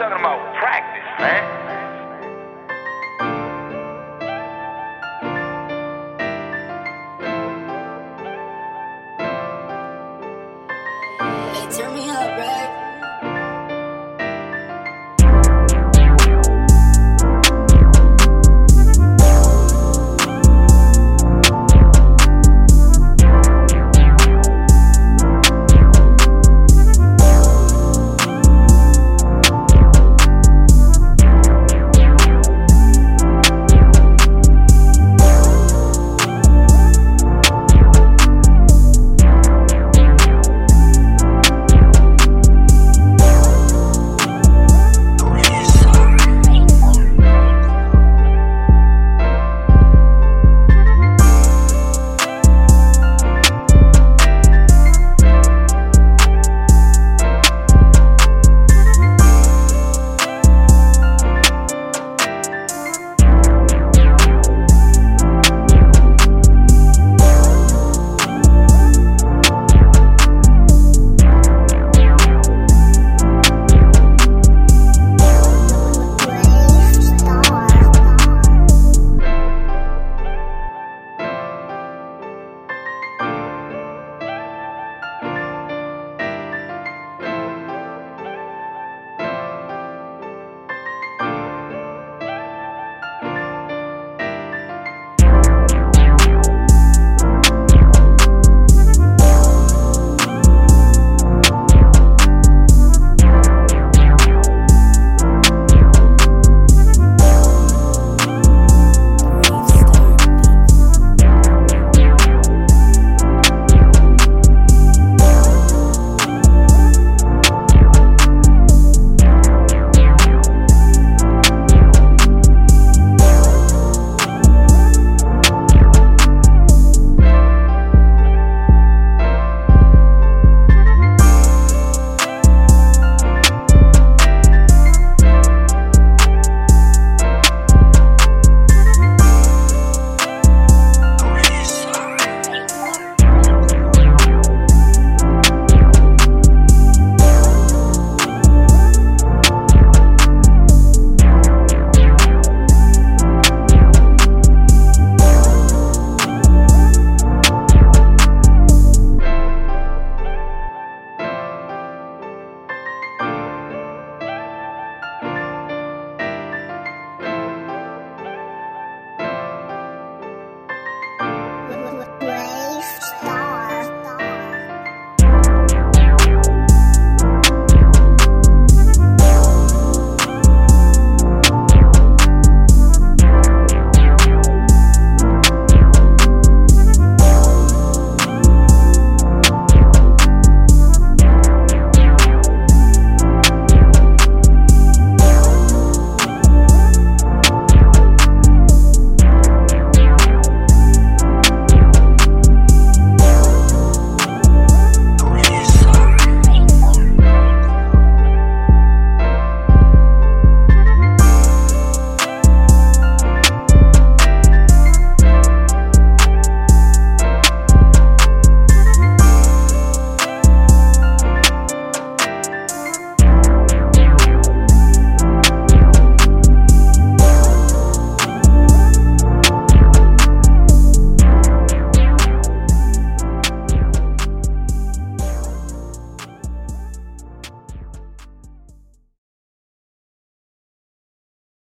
talking about practice, man.